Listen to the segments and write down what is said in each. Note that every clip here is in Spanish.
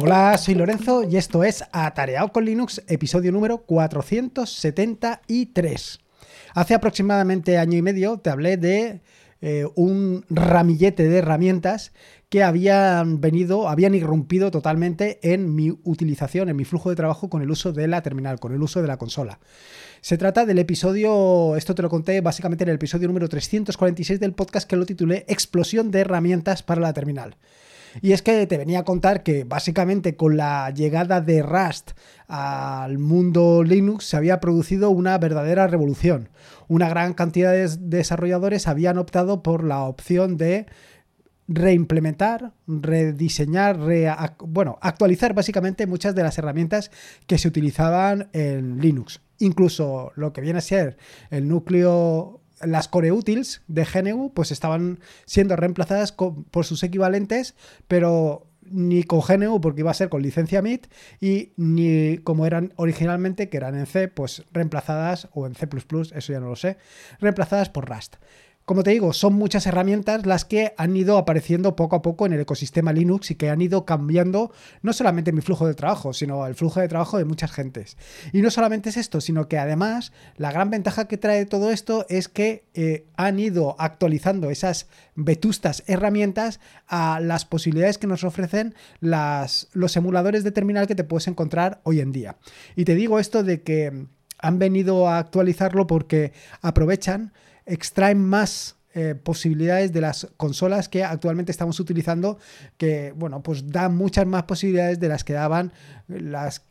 Hola, soy Lorenzo y esto es Atareado con Linux, episodio número 473. Hace aproximadamente año y medio te hablé de eh, un ramillete de herramientas que habían venido, habían irrumpido totalmente en mi utilización, en mi flujo de trabajo con el uso de la terminal, con el uso de la consola. Se trata del episodio, esto te lo conté básicamente en el episodio número 346 del podcast que lo titulé Explosión de herramientas para la terminal. Y es que te venía a contar que básicamente con la llegada de Rust al mundo Linux se había producido una verdadera revolución. Una gran cantidad de desarrolladores habían optado por la opción de reimplementar, rediseñar, bueno, actualizar básicamente muchas de las herramientas que se utilizaban en Linux. Incluso lo que viene a ser el núcleo las core utils de GNU pues estaban siendo reemplazadas por sus equivalentes, pero ni con GNU porque iba a ser con licencia MIT y ni como eran originalmente que eran en C, pues reemplazadas o en C++, eso ya no lo sé, reemplazadas por Rust. Como te digo, son muchas herramientas las que han ido apareciendo poco a poco en el ecosistema Linux y que han ido cambiando no solamente mi flujo de trabajo, sino el flujo de trabajo de muchas gentes. Y no solamente es esto, sino que además la gran ventaja que trae todo esto es que eh, han ido actualizando esas vetustas herramientas a las posibilidades que nos ofrecen los emuladores de terminal que te puedes encontrar hoy en día. Y te digo esto de que han venido a actualizarlo porque aprovechan extraen más eh, posibilidades de las consolas que actualmente estamos utilizando, que bueno, pues dan muchas más posibilidades de las que daban las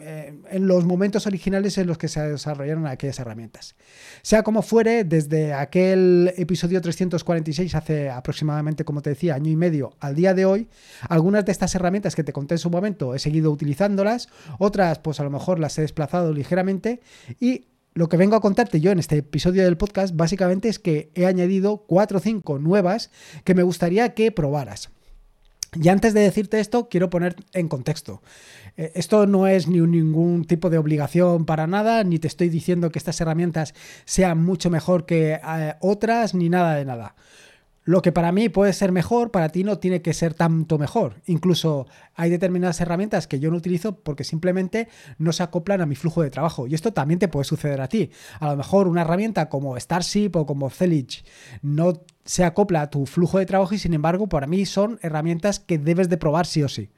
eh, en los momentos originales en los que se desarrollaron aquellas herramientas. Sea como fuere, desde aquel episodio 346, hace aproximadamente, como te decía, año y medio al día de hoy, algunas de estas herramientas que te conté en su momento he seguido utilizándolas, otras pues a lo mejor las he desplazado ligeramente y lo que vengo a contarte yo en este episodio del podcast básicamente es que he añadido cuatro o cinco nuevas que me gustaría que probaras. Y antes de decirte esto, quiero poner en contexto. Eh, esto no es ni ningún tipo de obligación para nada, ni te estoy diciendo que estas herramientas sean mucho mejor que eh, otras, ni nada de nada. Lo que para mí puede ser mejor, para ti no tiene que ser tanto mejor. Incluso hay determinadas herramientas que yo no utilizo porque simplemente no se acoplan a mi flujo de trabajo. Y esto también te puede suceder a ti. A lo mejor una herramienta como Starship o como Celich no se acopla a tu flujo de trabajo y sin embargo para mí son herramientas que debes de probar sí o sí.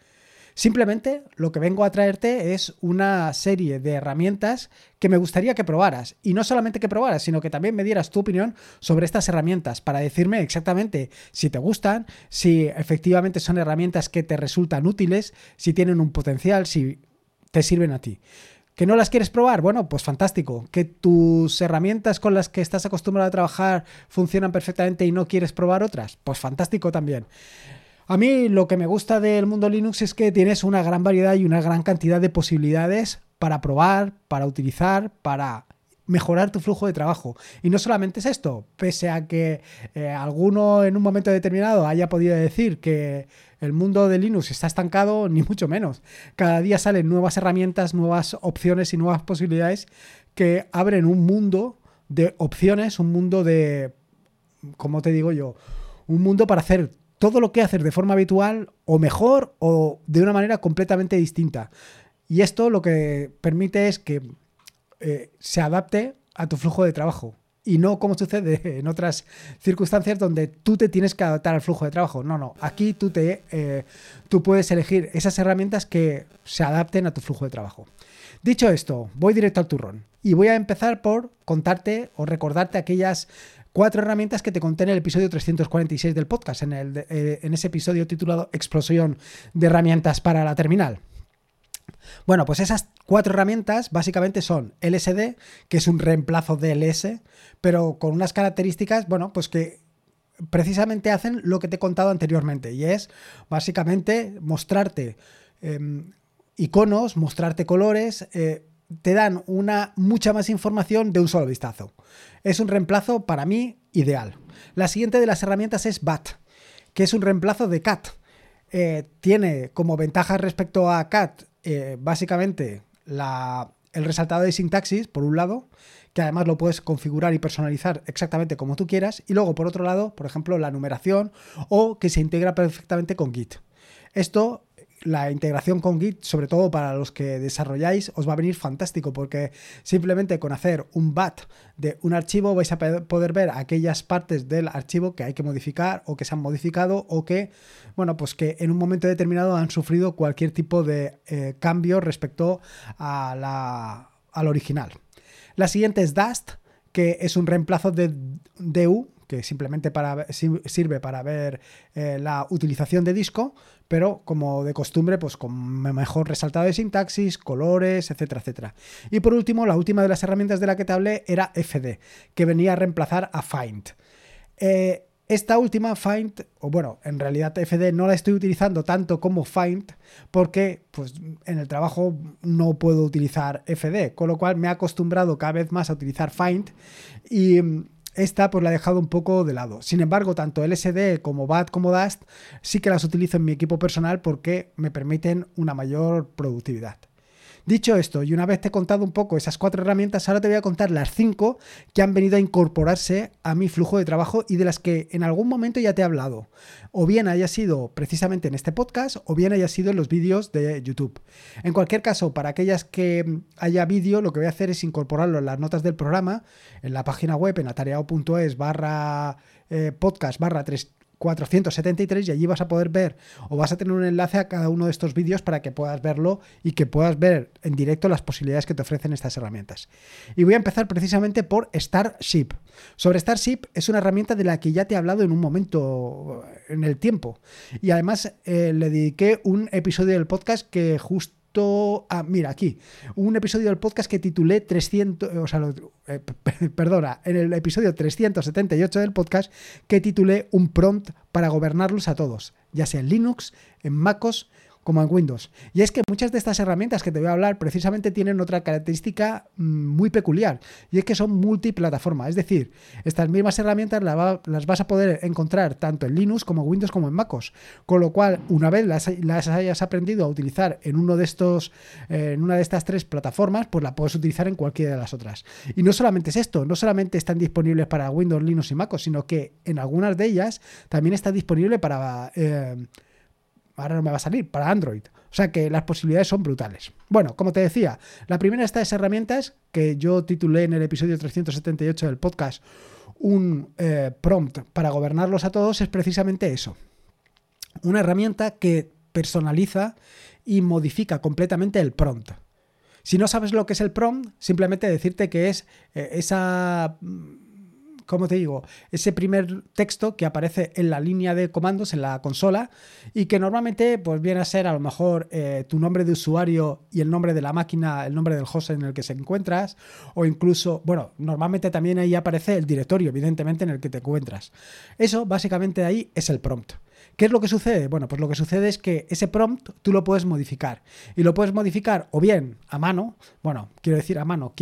Simplemente lo que vengo a traerte es una serie de herramientas que me gustaría que probaras. Y no solamente que probaras, sino que también me dieras tu opinión sobre estas herramientas para decirme exactamente si te gustan, si efectivamente son herramientas que te resultan útiles, si tienen un potencial, si te sirven a ti. ¿Que no las quieres probar? Bueno, pues fantástico. ¿Que tus herramientas con las que estás acostumbrado a trabajar funcionan perfectamente y no quieres probar otras? Pues fantástico también. A mí lo que me gusta del mundo Linux es que tienes una gran variedad y una gran cantidad de posibilidades para probar, para utilizar, para mejorar tu flujo de trabajo. Y no solamente es esto, pese a que eh, alguno en un momento determinado haya podido decir que el mundo de Linux está estancado, ni mucho menos. Cada día salen nuevas herramientas, nuevas opciones y nuevas posibilidades que abren un mundo de opciones, un mundo de, como te digo yo, un mundo para hacer todo lo que haces de forma habitual o mejor o de una manera completamente distinta. Y esto lo que permite es que eh, se adapte a tu flujo de trabajo y no como sucede en otras circunstancias donde tú te tienes que adaptar al flujo de trabajo. No, no, aquí tú, te, eh, tú puedes elegir esas herramientas que se adapten a tu flujo de trabajo. Dicho esto, voy directo al turrón y voy a empezar por contarte o recordarte aquellas cuatro herramientas que te conté en el episodio 346 del podcast, en, el, eh, en ese episodio titulado Explosión de herramientas para la terminal. Bueno, pues esas cuatro herramientas básicamente son LSD, que es un reemplazo de LS, pero con unas características, bueno, pues que precisamente hacen lo que te he contado anteriormente, y es básicamente mostrarte em, iconos, mostrarte colores, eh, te dan una mucha más información de un solo vistazo. Es un reemplazo para mí ideal. La siguiente de las herramientas es BAT, que es un reemplazo de CAT. Eh, tiene como ventaja respecto a CAT eh, básicamente el resaltado de sintaxis, por un lado, que además lo puedes configurar y personalizar exactamente como tú quieras, y luego por otro lado, por ejemplo, la numeración o que se integra perfectamente con Git. Esto la integración con Git, sobre todo para los que desarrolláis, os va a venir fantástico porque simplemente con hacer un bat de un archivo vais a poder ver aquellas partes del archivo que hay que modificar o que se han modificado o que, bueno, pues que en un momento determinado han sufrido cualquier tipo de eh, cambio respecto a la, al original. La siguiente es Dust, que es un reemplazo de DU, que simplemente para, sirve para ver eh, la utilización de disco, pero como de costumbre, pues con mejor resaltado de sintaxis, colores, etcétera, etcétera. Y por último, la última de las herramientas de la que te hablé era FD, que venía a reemplazar a Find. Eh, esta última Find, o bueno, en realidad FD no la estoy utilizando tanto como Find porque pues, en el trabajo no puedo utilizar FD, con lo cual me he acostumbrado cada vez más a utilizar Find y esta pues la he dejado un poco de lado. Sin embargo, tanto LSD como BAT como Dust sí que las utilizo en mi equipo personal porque me permiten una mayor productividad. Dicho esto, y una vez te he contado un poco esas cuatro herramientas, ahora te voy a contar las cinco que han venido a incorporarse a mi flujo de trabajo y de las que en algún momento ya te he hablado. O bien haya sido precisamente en este podcast, o bien haya sido en los vídeos de YouTube. En cualquier caso, para aquellas que haya vídeo, lo que voy a hacer es incorporarlo en las notas del programa, en la página web, en atareado.es barra eh, podcast barra 3 473 y allí vas a poder ver o vas a tener un enlace a cada uno de estos vídeos para que puedas verlo y que puedas ver en directo las posibilidades que te ofrecen estas herramientas. Y voy a empezar precisamente por Starship. Sobre Starship es una herramienta de la que ya te he hablado en un momento en el tiempo y además eh, le dediqué un episodio del podcast que justo Mira, aquí. Un episodio del podcast que titulé 300. O sea, eh, perdona, en el episodio 378 del podcast que titulé Un prompt para gobernarlos a todos, ya sea en Linux, en MacOS como en Windows. Y es que muchas de estas herramientas que te voy a hablar precisamente tienen otra característica mm, muy peculiar, y es que son multiplataforma. Es decir, estas mismas herramientas las vas a poder encontrar tanto en Linux como en Windows como en MacOS. Con lo cual, una vez las, hayas aprendido a utilizar en uno de estos, en una de estas tres plataformas, pues la puedes utilizar en cualquiera de las otras. Y no solamente es esto, no solamente están disponibles para Windows, Linux y MacOS, sino que en algunas de ellas también está disponible para eh, ahora no me va a salir, para Android. O sea que las posibilidades son brutales. Bueno, como te decía, la primera de estas herramientas que yo titulé en el episodio 378 del podcast un eh, prompt para gobernarlos a todos es precisamente eso. Una herramienta que personaliza y modifica completamente el prompt. Si no sabes lo que es el prompt, simplemente decirte que es eh, esa como te digo, ese primer texto que aparece en la línea de comandos, en la consola, y que normalmente pues, viene a ser a lo mejor eh, tu nombre de usuario y el nombre de la máquina, el nombre del host en el que se encuentras, o incluso, bueno, normalmente también ahí aparece el directorio, evidentemente, en el que te encuentras. Eso básicamente ahí es el prompt. ¿Qué es lo que sucede? Bueno, pues lo que sucede es que ese prompt tú lo puedes modificar. Y lo puedes modificar o bien a mano, bueno, quiero decir a mano,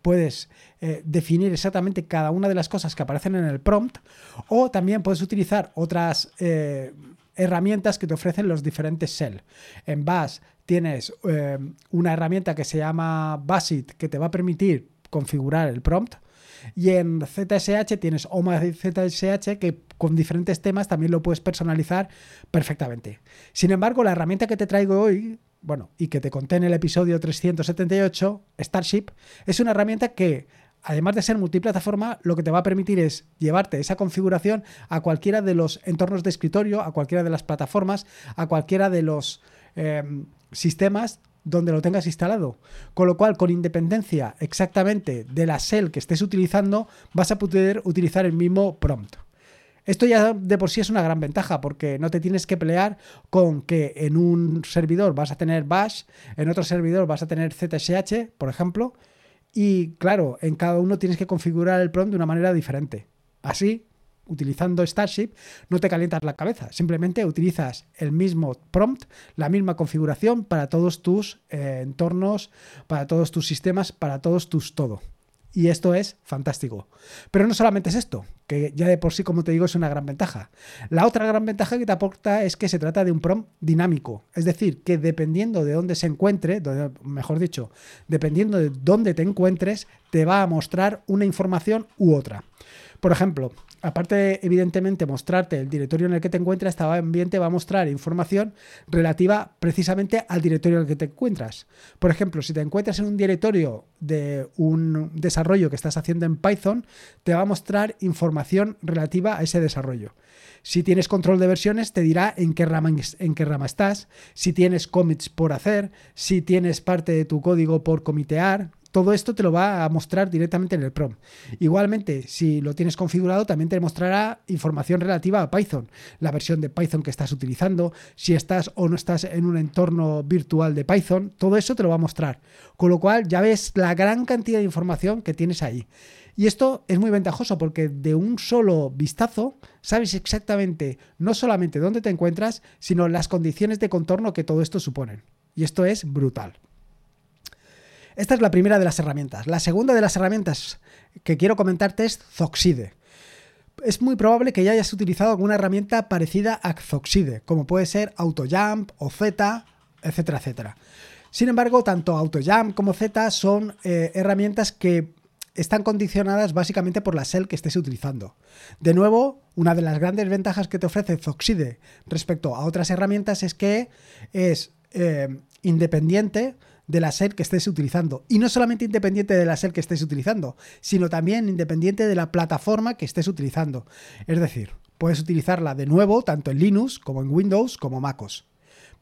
puedes eh, definir exactamente cada una de las cosas que aparecen en el prompt, o también puedes utilizar otras eh, herramientas que te ofrecen los diferentes shell. En Bash tienes eh, una herramienta que se llama Basit que te va a permitir configurar el prompt. Y en ZSH tienes OMA ZSH que con diferentes temas también lo puedes personalizar perfectamente. Sin embargo, la herramienta que te traigo hoy, bueno, y que te conté en el episodio 378, Starship, es una herramienta que además de ser multiplataforma, lo que te va a permitir es llevarte esa configuración a cualquiera de los entornos de escritorio, a cualquiera de las plataformas, a cualquiera de los eh, sistemas donde lo tengas instalado. Con lo cual, con independencia exactamente de la shell que estés utilizando, vas a poder utilizar el mismo prompt. Esto ya de por sí es una gran ventaja porque no te tienes que pelear con que en un servidor vas a tener bash, en otro servidor vas a tener ZSH, por ejemplo, y claro, en cada uno tienes que configurar el prompt de una manera diferente. Así, utilizando Starship, no te calientas la cabeza, simplemente utilizas el mismo prompt, la misma configuración para todos tus eh, entornos, para todos tus sistemas, para todos tus todo. Y esto es fantástico. Pero no solamente es esto, que ya de por sí, como te digo, es una gran ventaja. La otra gran ventaja que te aporta es que se trata de un prompt dinámico. Es decir, que dependiendo de dónde se encuentre, mejor dicho, dependiendo de dónde te encuentres, te va a mostrar una información u otra. Por ejemplo, aparte de evidentemente mostrarte el directorio en el que te encuentras, también te va a mostrar información relativa precisamente al directorio en el que te encuentras. Por ejemplo, si te encuentras en un directorio de un desarrollo que estás haciendo en Python, te va a mostrar información relativa a ese desarrollo. Si tienes control de versiones, te dirá en qué rama, en qué rama estás, si tienes commits por hacer, si tienes parte de tu código por comitear, todo esto te lo va a mostrar directamente en el PROM. Igualmente, si lo tienes configurado, también te mostrará información relativa a Python, la versión de Python que estás utilizando, si estás o no estás en un entorno virtual de Python, todo eso te lo va a mostrar. Con lo cual ya ves la gran cantidad de información que tienes ahí. Y esto es muy ventajoso porque de un solo vistazo sabes exactamente no solamente dónde te encuentras, sino las condiciones de contorno que todo esto suponen. Y esto es brutal. Esta es la primera de las herramientas. La segunda de las herramientas que quiero comentarte es Zoxide. Es muy probable que ya hayas utilizado alguna herramienta parecida a Zoxide, como puede ser AutoJump o Z, etcétera, etcétera. Sin embargo, tanto AutoJump como Z son eh, herramientas que están condicionadas básicamente por la shell que estés utilizando. De nuevo, una de las grandes ventajas que te ofrece Zoxide respecto a otras herramientas es que es eh, independiente de la SER que estés utilizando. Y no solamente independiente de la SER que estés utilizando, sino también independiente de la plataforma que estés utilizando. Es decir, puedes utilizarla de nuevo tanto en Linux como en Windows como MacOS.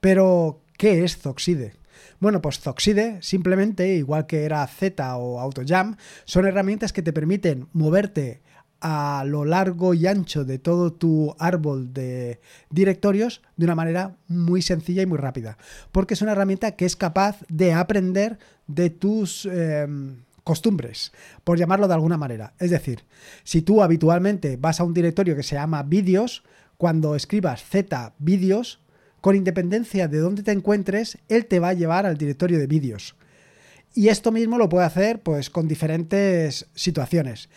Pero, ¿qué es Zoxide? Bueno, pues Zoxide, simplemente, igual que era Z o AutoJam, son herramientas que te permiten moverte a lo largo y ancho de todo tu árbol de directorios de una manera muy sencilla y muy rápida. Porque es una herramienta que es capaz de aprender de tus em, costumbres, por llamarlo de alguna manera. Es decir, si tú habitualmente vas a un directorio que se llama vídeos, cuando escribas Z vídeos, con independencia de dónde te encuentres, él te va a llevar al directorio de vídeos. Y esto mismo lo puede hacer pues con diferentes situaciones.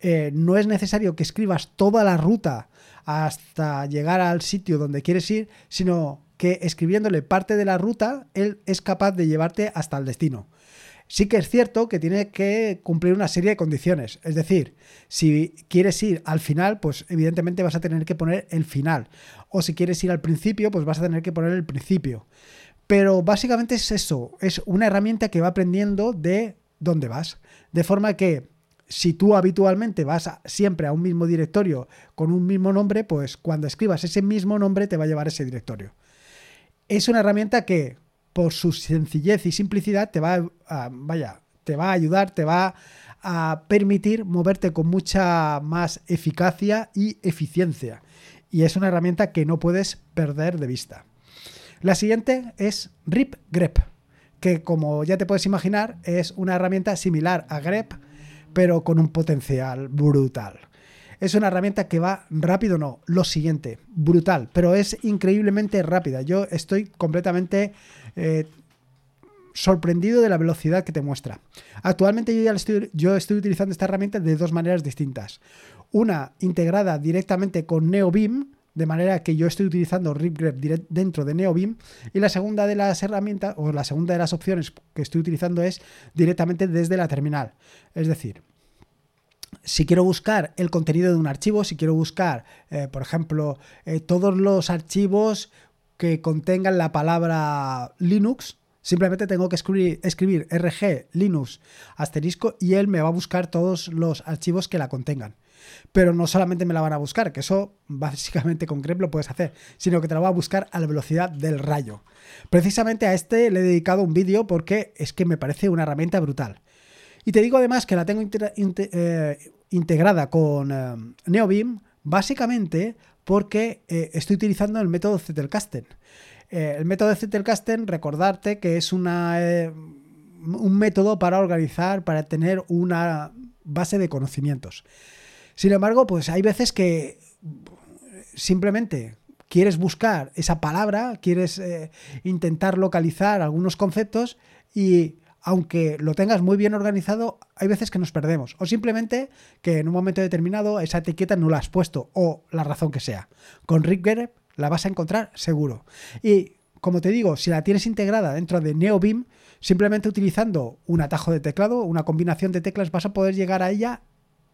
Eh, no es necesario que escribas toda la ruta hasta llegar al sitio donde quieres ir, sino que escribiéndole parte de la ruta, él es capaz de llevarte hasta el destino. Sí que es cierto que tiene que cumplir una serie de condiciones. Es decir, si quieres ir al final, pues evidentemente vas a tener que poner el final. O si quieres ir al principio, pues vas a tener que poner el principio. Pero básicamente es eso, es una herramienta que va aprendiendo de dónde vas. De forma que si tú habitualmente vas siempre a un mismo directorio con un mismo nombre, pues cuando escribas ese mismo nombre te va a llevar ese directorio. Es una herramienta que, por su sencillez y simplicidad, te va vaya, te va a ayudar, te va a permitir moverte con mucha más eficacia y eficiencia. Y es una herramienta que no puedes perder de vista. La siguiente es RipGrep, que como ya te puedes imaginar es una herramienta similar a grep, pero con un potencial brutal. Es una herramienta que va rápido, no, lo siguiente, brutal, pero es increíblemente rápida. Yo estoy completamente eh, sorprendido de la velocidad que te muestra. Actualmente yo ya estoy, yo estoy utilizando esta herramienta de dos maneras distintas. Una integrada directamente con NeoBeam, de manera que yo estoy utilizando RipGrep dentro de NeoBeam y la segunda de las herramientas o la segunda de las opciones que estoy utilizando es directamente desde la terminal. Es decir, si quiero buscar el contenido de un archivo, si quiero buscar, eh, por ejemplo, eh, todos los archivos que contengan la palabra Linux, simplemente tengo que escribir, escribir rg linux asterisco y él me va a buscar todos los archivos que la contengan pero no solamente me la van a buscar, que eso básicamente con grep lo puedes hacer, sino que te la va a buscar a la velocidad del rayo. Precisamente a este le he dedicado un vídeo porque es que me parece una herramienta brutal. Y te digo además que la tengo eh, integrada con eh, NeoBeam, básicamente porque eh, estoy utilizando el método Zettelkasten. el método Zettelkasten, recordarte que es una, un método para organizar, para tener una base de conocimientos. Sin embargo, pues hay veces que simplemente quieres buscar esa palabra, quieres eh, intentar localizar algunos conceptos y aunque lo tengas muy bien organizado, hay veces que nos perdemos. O simplemente que en un momento determinado esa etiqueta no la has puesto, o la razón que sea. Con Rick la vas a encontrar seguro. Y como te digo, si la tienes integrada dentro de NeoBeam, simplemente utilizando un atajo de teclado, una combinación de teclas, vas a poder llegar a ella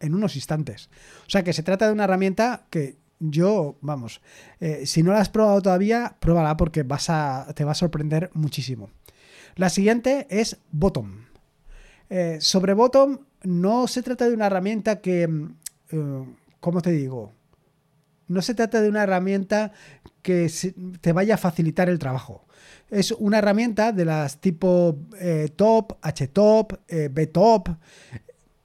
en unos instantes. O sea que se trata de una herramienta que yo, vamos, eh, si no la has probado todavía, pruébala porque vas a, te va a sorprender muchísimo. La siguiente es Bottom. Eh, sobre Bottom no se trata de una herramienta que, mm, eh, ¿cómo te digo? No se trata de una herramienta que te vaya a facilitar el trabajo. Es una herramienta de las tipo top, htop, btop.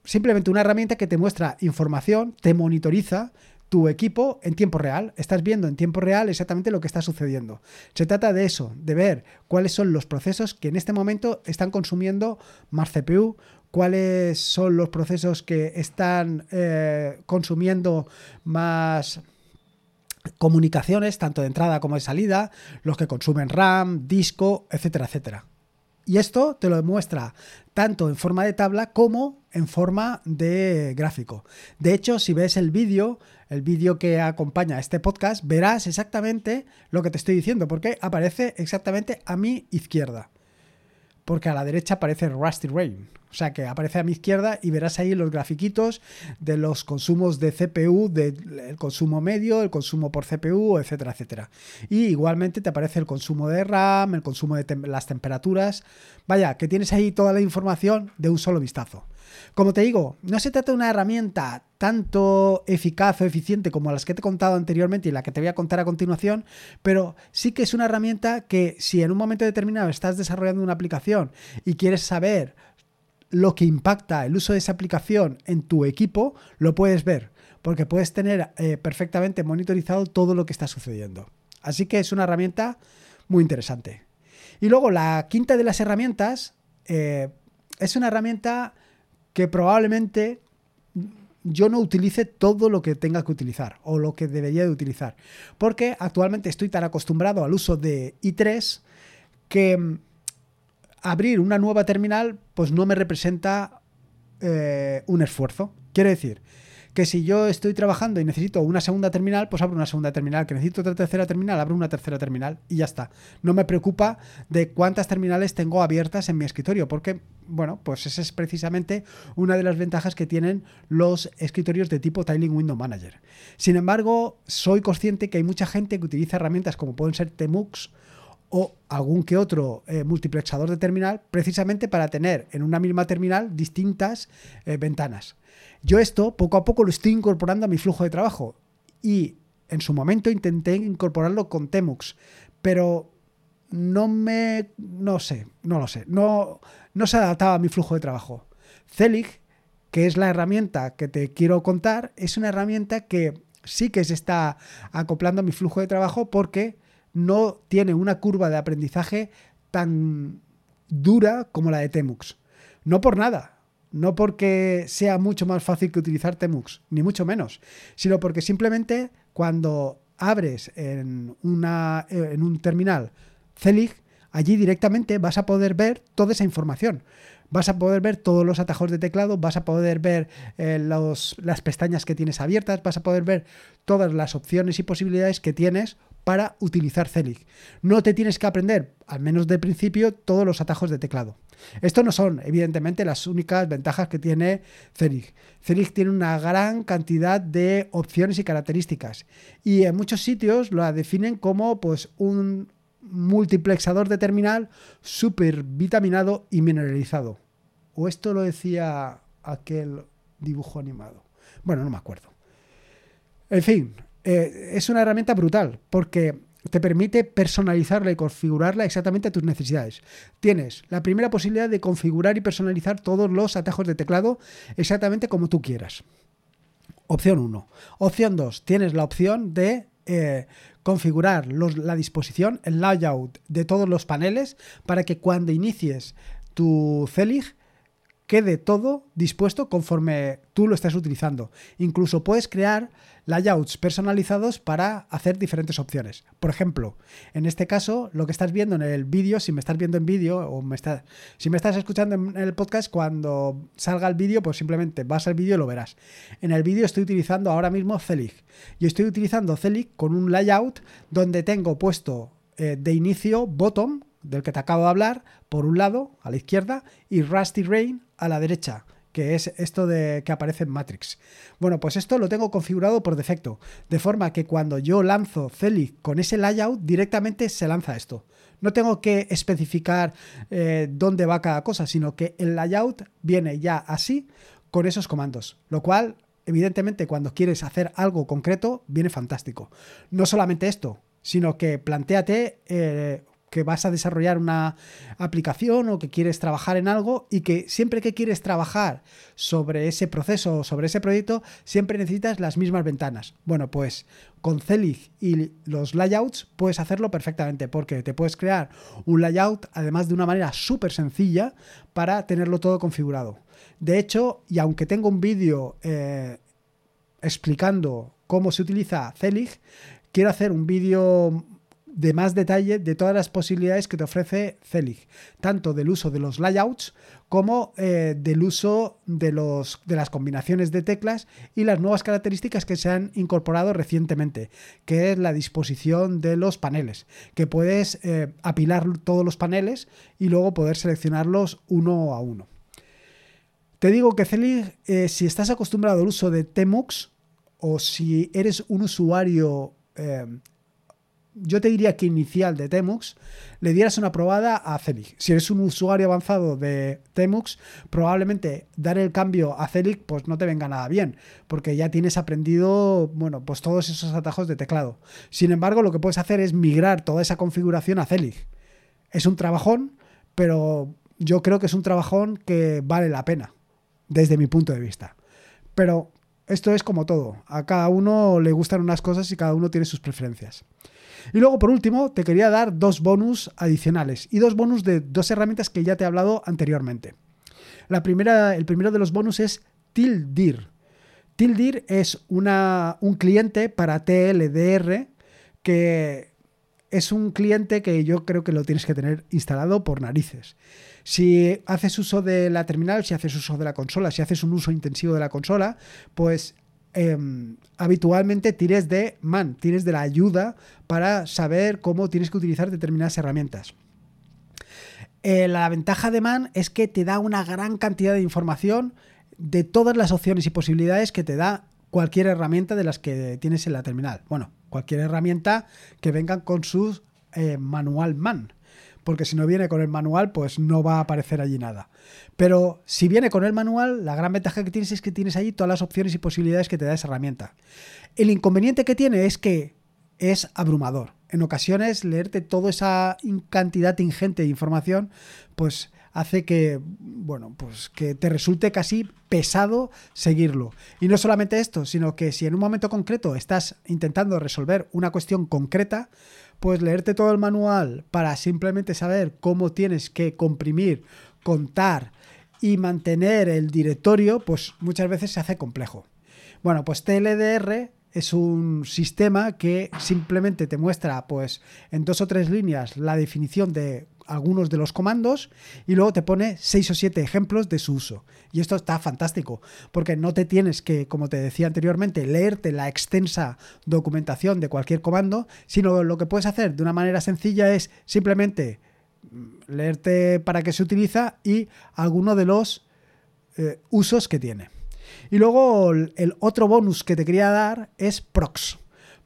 Simplemente una herramienta que te muestra información, te monitoriza tu equipo en tiempo real. Estás viendo en tiempo real exactamente lo que está sucediendo. Se trata de eso, de ver cuáles son los procesos que en este momento están consumiendo más CPU, cuáles son los procesos que están eh, consumiendo más comunicaciones, tanto de entrada como de salida, los que consumen RAM, disco, etcétera, etcétera. Y esto te lo demuestra tanto en forma de tabla como en forma de gráfico. De hecho, si ves el vídeo, el vídeo que acompaña a este podcast, verás exactamente lo que te estoy diciendo, porque aparece exactamente a mi izquierda. Porque a la derecha aparece Rusty Rain. O sea que aparece a mi izquierda y verás ahí los grafiquitos de los consumos de CPU, del consumo medio, el consumo por CPU, etcétera, etcétera. Y igualmente te aparece el consumo de RAM, el consumo de las temperaturas. Vaya, que tienes ahí toda la información de un solo vistazo. Como te digo, no se trata de una herramienta tanto eficaz o eficiente como las que te he contado anteriormente y la que te voy a contar a continuación, pero sí que es una herramienta que si en un momento determinado estás desarrollando una aplicación y quieres saber lo que impacta el uso de esa aplicación en tu equipo, lo puedes ver, porque puedes tener eh, perfectamente monitorizado todo lo que está sucediendo. Así que es una herramienta muy interesante. Y luego la quinta de las herramientas eh, es una herramienta que probablemente yo no utilice todo lo que tenga que utilizar o lo que debería de utilizar. Porque actualmente estoy tan acostumbrado al uso de i3 que mm, abrir una nueva terminal pues no me representa eh, un esfuerzo. Quiero decir, que si yo estoy trabajando y necesito una segunda terminal, pues abro una segunda terminal, que necesito otra tercera terminal, abro una tercera terminal y ya está. No me preocupa de cuántas terminales tengo abiertas en mi escritorio, porque, bueno, pues esa es precisamente una de las ventajas que tienen los escritorios de tipo Tiling Window Manager. Sin embargo, soy consciente que hay mucha gente que utiliza herramientas como pueden ser Temux, o algún que otro eh, multiplexador de terminal precisamente para tener en una misma terminal distintas eh, ventanas. Yo esto poco a poco lo estoy incorporando a mi flujo de trabajo y en su momento intenté incorporarlo con Temux, pero no me... no sé, no lo sé, no, no se adaptaba a mi flujo de trabajo. Celig, que es la herramienta que te quiero contar, es una herramienta que sí que se está acoplando a mi flujo de trabajo porque no tiene una curva de aprendizaje tan dura como la de Temux. No por nada, no porque sea mucho más fácil que utilizar Temux, ni mucho menos, sino porque simplemente cuando abres en, una, eh, en un terminal Celig, allí directamente vas a poder ver toda esa información. Vas a poder ver todos los atajos de teclado, vas a poder ver eh, las pestañas que tienes abiertas, vas a poder ver todas las opciones y posibilidades que tienes para utilizar Celig. No te tienes que aprender, al menos de principio, todos los atajos de teclado. Estos no son, evidentemente, las únicas ventajas que tiene Celig. Celig tiene una gran cantidad de opciones y características y en muchos sitios lo definen como pues, un multiplexador de terminal súper vitaminado y mineralizado. O esto lo decía aquel dibujo animado. Bueno, no me acuerdo. En fin, eh, es una herramienta brutal porque te permite personalizarla y configurarla exactamente a tus necesidades. Tienes la primera posibilidad de configurar y personalizar todos los atajos de teclado exactamente como tú quieras. Opción 1. Opción 2. Tienes la opción de eh, configurar la disposición, el layout de todos los paneles para que cuando inicies tu Celig quede todo dispuesto conforme tú lo estés utilizando. Incluso puedes crear layouts personalizados para hacer diferentes opciones. Por ejemplo, en este caso, lo que estás viendo en el vídeo, si me estás viendo en vídeo o me si me estás escuchando en el podcast, cuando salga el vídeo, pues simplemente vas al vídeo y lo verás. En el vídeo estoy utilizando ahora mismo Celig. Yo estoy utilizando Celig con un layout donde tengo puesto eh, de inicio bottom del que te acabo de hablar, por un lado, a la izquierda, y Rusty Rain a la derecha. que es esto de que aparece en Matrix. Bueno, pues esto lo tengo configurado por defecto, de forma que cuando yo lanzo Celic con ese layout, directamente se lanza esto. No tengo que especificar eh, dónde va cada cosa, sino que el layout viene ya así con esos comandos, lo cual evidentemente cuando quieres hacer algo concreto viene fantástico. No solamente esto, sino que planteate eh, que vas a desarrollar una aplicación o que quieres trabajar en algo y que siempre que quieres trabajar sobre ese proceso o sobre ese proyecto, siempre necesitas las mismas ventanas. Bueno, pues con Celic y los layouts puedes hacerlo perfectamente porque te puedes crear un layout además de una manera súper sencilla para tenerlo todo configurado. De hecho, y aunque tengo un vídeo eh, explicando cómo se utiliza Celic, quiero hacer un vídeo de más detalle de todas las posibilidades que te ofrece Celic, tanto del uso de los layouts como eh, del uso de, los, de las combinaciones de teclas y las nuevas características que se han incorporado recientemente, que es la disposición de los paneles, que puedes eh, apilar todos los paneles y luego poder seleccionarlos uno a uno. Te digo que Celic, eh, si estás acostumbrado al uso de Tmux o si eres un usuario yo te diría que inicial de Temux, le dieras una probada a Celic. Si eres un usuario avanzado de Temux, probablemente dar el cambio a Celic pues no te venga nada bien, porque ya tienes aprendido, bueno, pues todos esos atajos de teclado. Sin embargo, lo que puedes hacer es migrar toda esa configuración a Celic. Es un trabajón, pero yo creo que es un trabajón que vale la pena, desde mi punto de vista. Pero esto es como todo, a cada uno le gustan unas cosas y cada uno tiene sus preferencias. Y luego, por último, te quería dar dos bonus adicionales y dos bonus de dos herramientas que ya te he hablado anteriormente. La primera, el primero de los bonus es Tildir. Tildir es una, un cliente para TLDR que es un cliente que yo creo que lo tienes que tener instalado por narices. Si haces uso de la terminal, si haces uso de la consola, si haces un uso intensivo de la consola, pues Em, habitualmente tires de man, tires de la ayuda para saber cómo tienes que utilizar determinadas herramientas. Eh, la ventaja de man es que te da una gran cantidad de información de todas las opciones y posibilidades que te da cualquier herramienta de las que tienes en la terminal. Bueno, cualquier herramienta que venga con su eh, manual man porque si no viene con el manual, pues no va a aparecer allí nada. Pero si viene con el manual, la gran ventaja que tienes es que tienes allí todas las opciones y posibilidades que te da esa herramienta. El inconveniente que tiene es que es abrumador. En ocasiones, leerte toda esa cantidad ingente de información, pues hace que, bueno, pues que te resulte casi pesado seguirlo. Y no solamente esto, sino que si en un momento concreto estás intentando resolver una cuestión concreta, pues leerte todo el manual para simplemente saber cómo tienes que comprimir, contar y mantener el directorio, pues muchas veces se hace complejo. Bueno, pues TLDR es un sistema que simplemente te muestra pues en dos o tres líneas la definición de algunos de los comandos y luego te pone seis o siete ejemplos de su uso. Y esto está fantástico, porque no te tienes que, como te decía anteriormente, leerte la extensa documentación de cualquier comando, sino lo que puedes hacer de una manera sencilla es simplemente mm, leerte para qué se utiliza y alguno de los eh, usos que tiene. Y luego el otro bonus que te quería dar es Prox.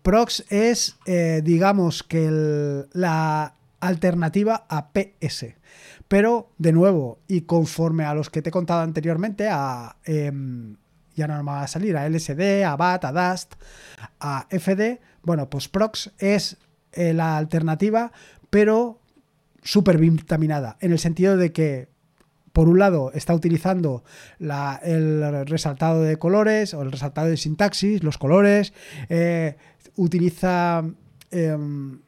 Prox es, eh, digamos, que la alternativa a PS. Pero, de nuevo, y conforme a los que te he contado anteriormente, a, em, ya no me va a salir, a LSD, a BAT, a DAST, a FD, bueno, pues Prox es eh, la alternativa, pero súper vitaminada, en el sentido de que por un lado está utilizando el resaltado de colores o el resaltado de sintaxis, los colores, eh, utiliza em,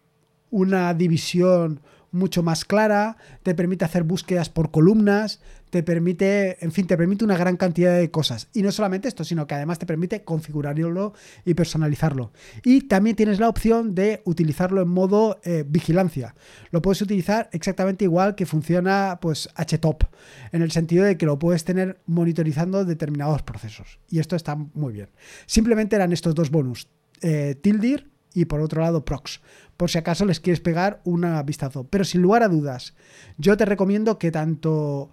una división mucho más clara, te permite hacer búsquedas por columnas, te permite, en fin, te permite una gran cantidad de cosas. Y no solamente esto, sino que además te permite configurarlo y personalizarlo. Y también tienes la opción de utilizarlo en modo eh, vigilancia. Lo puedes utilizar exactamente igual que funciona pues HTOP, en el sentido de que lo puedes tener monitorizando determinados procesos. Y esto está muy bien. Simplemente eran estos dos bonus. Eh, Tildir y por otro lado Prox, por si acaso les quieres pegar un vistazo. Pero sin lugar a dudas, yo te recomiendo que tanto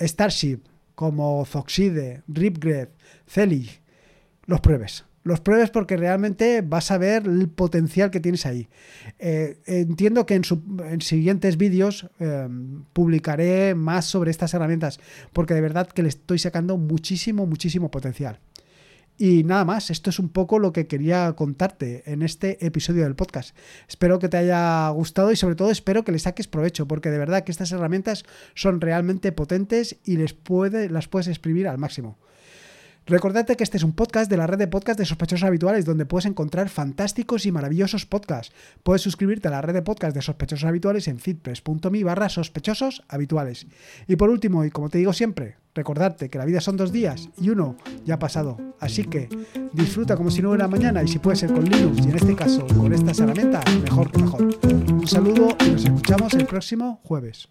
Starship como Zoxide, Ripgrid, Celig, los pruebes. Los pruebes porque realmente vas a ver el potencial que tienes ahí. Eh, entiendo que en, siguientes vídeos eh, publicaré más sobre estas herramientas porque de verdad que le estoy sacando muchísimo, muchísimo potencial. Y nada más, esto es un poco lo que quería contarte en este episodio del podcast. Espero que te haya gustado y sobre todo espero que le saques provecho, porque de verdad que estas herramientas son realmente potentes y les puede, las puedes exprimir al máximo. Recordate que este es un podcast de la red de podcast de sospechosos habituales donde puedes encontrar fantásticos y maravillosos podcasts. Puedes suscribirte a la red de podcast de sospechosos habituales en fitpress.me barra sospechosos habituales. Y por último, y como te digo siempre, recordarte que la vida son dos días y uno ya ha pasado. Así que disfruta como si no hubiera mañana y si puede ser con Linux y en este caso con estas herramientas, mejor que mejor. Un saludo y nos escuchamos el próximo jueves.